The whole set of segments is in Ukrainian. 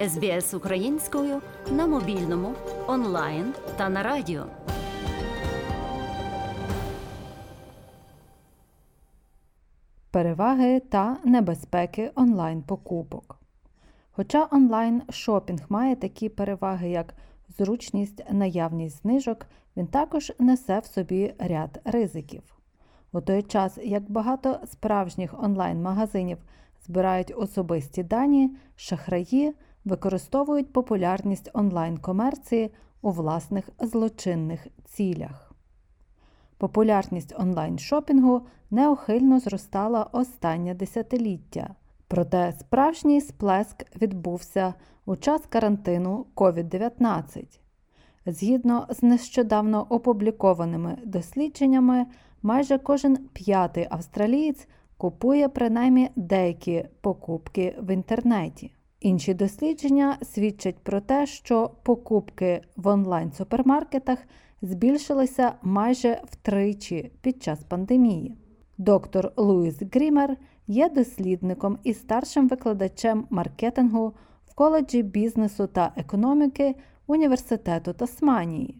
СБС українською на мобільному, онлайн та на радіо. Переваги та небезпеки онлайн-покупок. Хоча онлайн-шопінг має такі переваги, як зручність, наявність знижок, він також несе в собі ряд ризиків. У той час, як багато справжніх онлайн-магазинів збирають особисті дані, шахраї використовують популярність онлайн-комерції у власних злочинних цілях. Популярність онлайн-шопінгу неухильно зростала останнє десятиліття. Проте справжній сплеск відбувся у час карантину COVID-19. Згідно з нещодавно опублікованими дослідженнями, майже кожен п'ятий австралієць купує принаймні деякі покупки в інтернеті. Інші дослідження свідчать про те, що покупки в онлайн-супермаркетах збільшилися майже втричі під час пандемії. Доктор Луїс Грімер є дослідником і старшим викладачем маркетингу в коледжі бізнесу та економіки Університету Тасманії.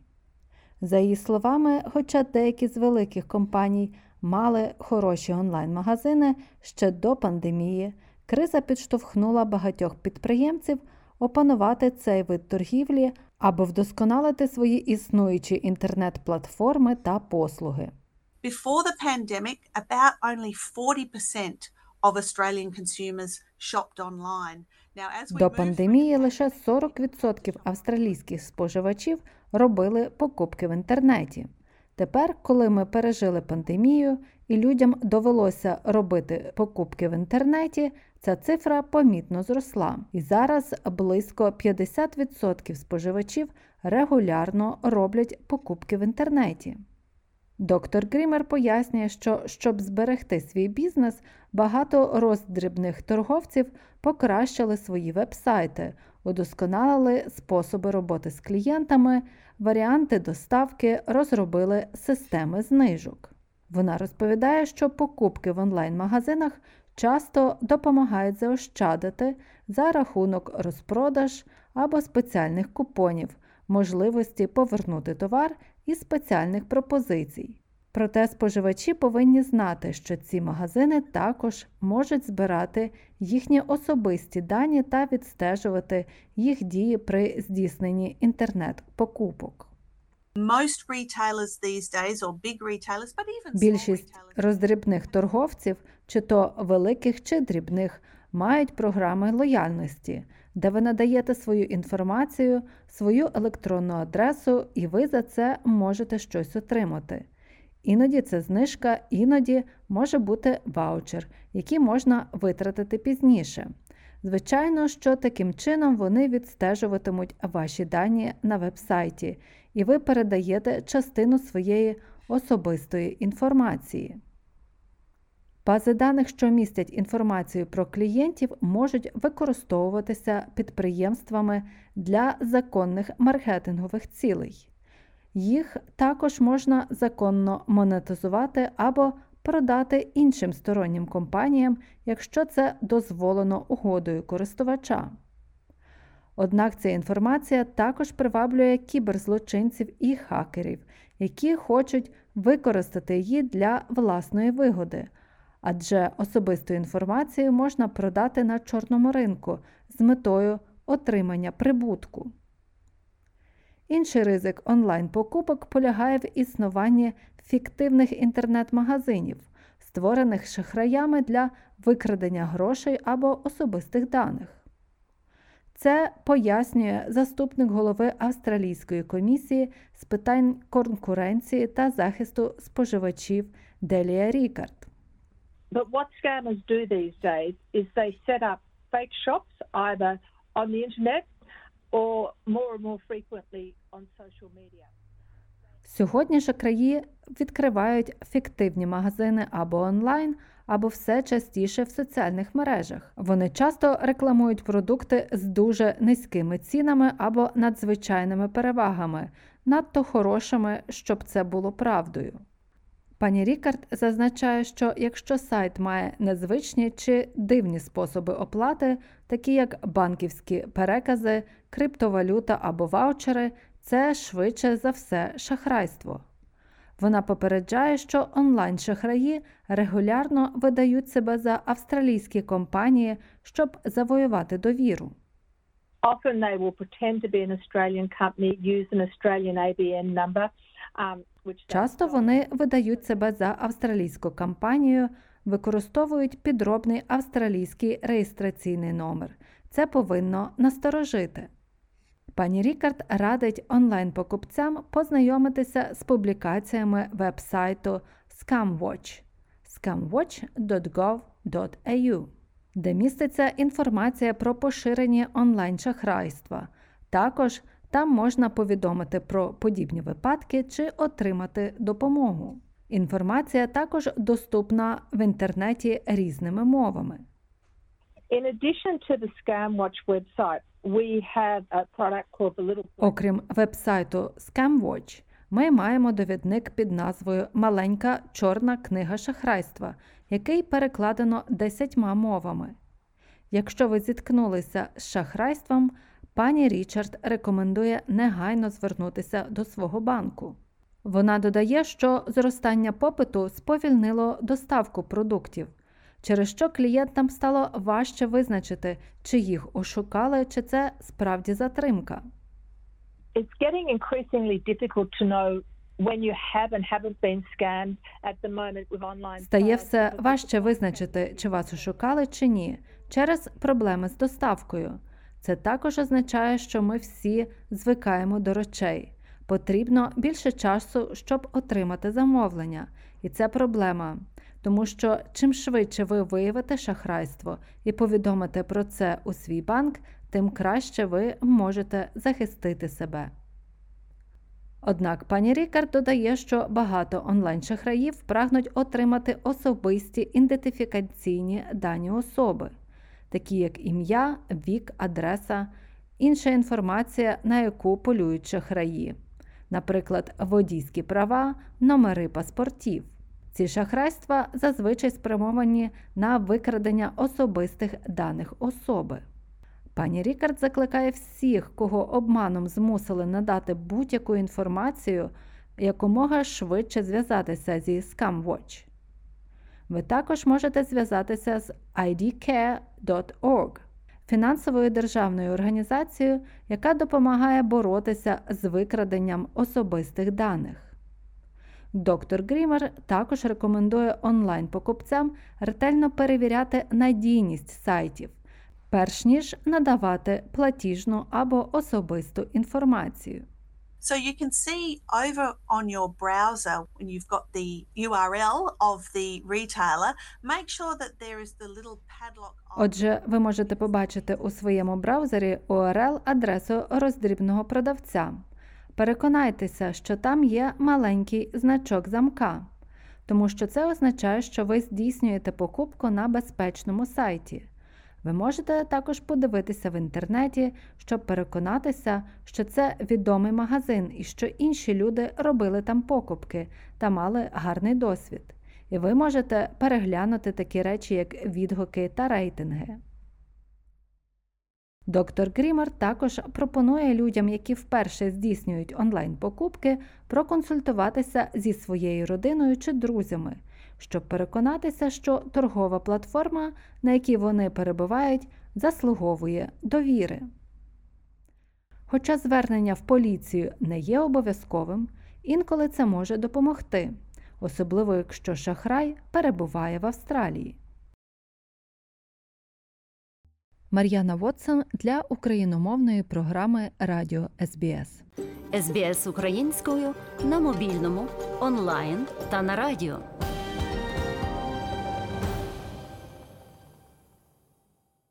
За її словами, хоча деякі з великих компаній мали хороші онлайн-магазини ще до пандемії, криза підштовхнула багатьох підприємців опанувати цей вид торгівлі або вдосконалити свої існуючі інтернет-платформи та послуги. Before the pandemic, about only 40% of Australian consumers shopped online. До пандемії лише 40% австралійських споживачів робили покупки в інтернеті. Тепер, коли ми пережили пандемію і людям довелося робити покупки в інтернеті, ця цифра помітно зросла. І зараз близько 50% споживачів регулярно роблять покупки в інтернеті. Доктор Грімер пояснює, що щоб зберегти свій бізнес, багато роздрібних торговців покращили свої вебсайти, удосконалили способи роботи з клієнтами, варіанти доставки, розробили системи знижок. Вона розповідає, що покупки в онлайн-магазинах часто допомагають заощадити за рахунок розпродаж або спеціальних купонів, можливості повернути товар і спеціальних пропозицій. Проте споживачі повинні знати, що ці магазини також можуть збирати їхні особисті дані та відстежувати їх дії при здійсненні інтернет-покупок. Більшість роздрібних торговців, чи то великих, чи дрібних, мають програми лояльності, де ви надаєте свою інформацію, свою електронну адресу, і ви за це можете щось отримати. Іноді це знижка, іноді може бути ваучер, який можна витратити пізніше. Звичайно, що таким чином вони відстежуватимуть ваші дані на вебсайті, і ви передаєте частину своєї особистої інформації. Бази даних, що містять інформацію про клієнтів, можуть використовуватися підприємствами для законних маркетингових цілей. Їх також можна законно монетизувати або продати іншим стороннім компаніям, якщо це дозволено угодою користувача. Однак ця інформація також приваблює кіберзлочинців і хакерів, які хочуть використати її для власної вигоди, адже особисту інформацію можна продати на чорному ринку з метою отримання прибутку. Інший ризик онлайн-покупок полягає в існуванні фіктивних інтернет-магазинів, створених шахраями для викрадення грошей або особистих даних. Це пояснює заступник голови Австралійської комісії з питань конкуренції та захисту споживачів Делія Рікард. But what scammers do these days is they set up fake shops either on the internet or more and more frequently on social media. Сьогодні ж краї відкривають фіктивні магазини або онлайн, або все частіше в соціальних мережах. Вони часто рекламують продукти з дуже низькими цінами або надзвичайними перевагами, надто хорошими, щоб це було правдою. Пані Рікард зазначає, що якщо сайт має незвичні чи дивні способи оплати, такі як банківські перекази, криптовалюта або ваучери, це швидше за все шахрайство. Вона попереджає, що онлайн-шахраї регулярно видають себе за австралійські компанії, щоб завоювати довіру. Often they will pretend to be an Australian company, use an Australian ABN number. Um, Часто вони видають себе за австралійську компанію, використовують підробний австралійський реєстраційний номер. Це повинно насторожити. Пані Рікард радить онлайн-покупцям познайомитися з публікаціями веб-сайту ScamWatch scamwatch.gov.au, де міститься інформація про поширені онлайн-шахрайства. Також там можна повідомити про подібні випадки чи отримати допомогу. Інформація також доступна в інтернеті різними мовами. In addition to the ScamWatch website, Окрім вебсайту ScamWatch, ми маємо довідник під назвою Маленька чорна книга шахрайства, який перекладено десятьма мовами. Якщо ви зіткнулися з шахрайством, пані Річард рекомендує негайно звернутися до свого банку. Вона додає, що зростання попиту сповільнило доставку продуктів, через що клієнтам стало важче визначити, чи їх ошукали, чи це справді затримка. It's getting increasingly difficult to know Стає все важче визначити, чи вас ошукали чи ні, через проблеми з доставкою. Це також означає, що ми всі звикаємо до речей. Потрібно більше часу, щоб отримати замовлення, і це проблема. Тому що чим швидше ви виявите шахрайство і повідомите про це у свій банк, тим краще ви можете захистити себе. Однак пані Рікард додає, що багато онлайн-шахраїв прагнуть отримати особисті ідентифікаційні дані особи, такі як ім'я, вік, адреса, інша інформація, на яку полюють шахраї, наприклад, водійські права, номери паспортів. Ці шахрайства зазвичай спрямовані на викрадення особистих даних особи. Пані Рікард закликає всіх, кого обманом змусили надати будь-яку інформацію, якомога швидше зв'язатися зі ScamWatch. Ви також можете зв'язатися з idcare.org, фінансовою державною організацією, яка допомагає боротися з викраденням особистих даних. Доктор Грімер також рекомендує онлайн-покупцям ретельно перевіряти надійність сайтів, перш ніж надавати платіжну або особисту інформацію. So you can see over on your browser when you've got the URL of the retailer, make sure that there is the little padlock. Отже, ви можете побачити у своєму браузері URL адресу роздрібного продавця. Переконайтеся, що там є маленький значок замка, тому що це означає, що ви здійснюєте покупку на безпечному сайті. Ви можете також подивитися в інтернеті, щоб переконатися, що це відомий магазин і що інші люди робили там покупки та мали гарний досвід. І ви можете переглянути такі речі, як відгуки та рейтинги. Доктор Грімер також пропонує людям, які вперше здійснюють онлайн-покупки, проконсультуватися зі своєю родиною чи друзями, щоб переконатися, що торгова платформа, на якій вони перебувають, заслуговує довіри. Хоча звернення в поліцію не є обов'язковим, інколи це може допомогти, особливо якщо шахрай перебуває в Австралії. Мар'яна Вотсон для україномовної програми Радіо СБС. СБС українською на мобільному, онлайн та на радіо.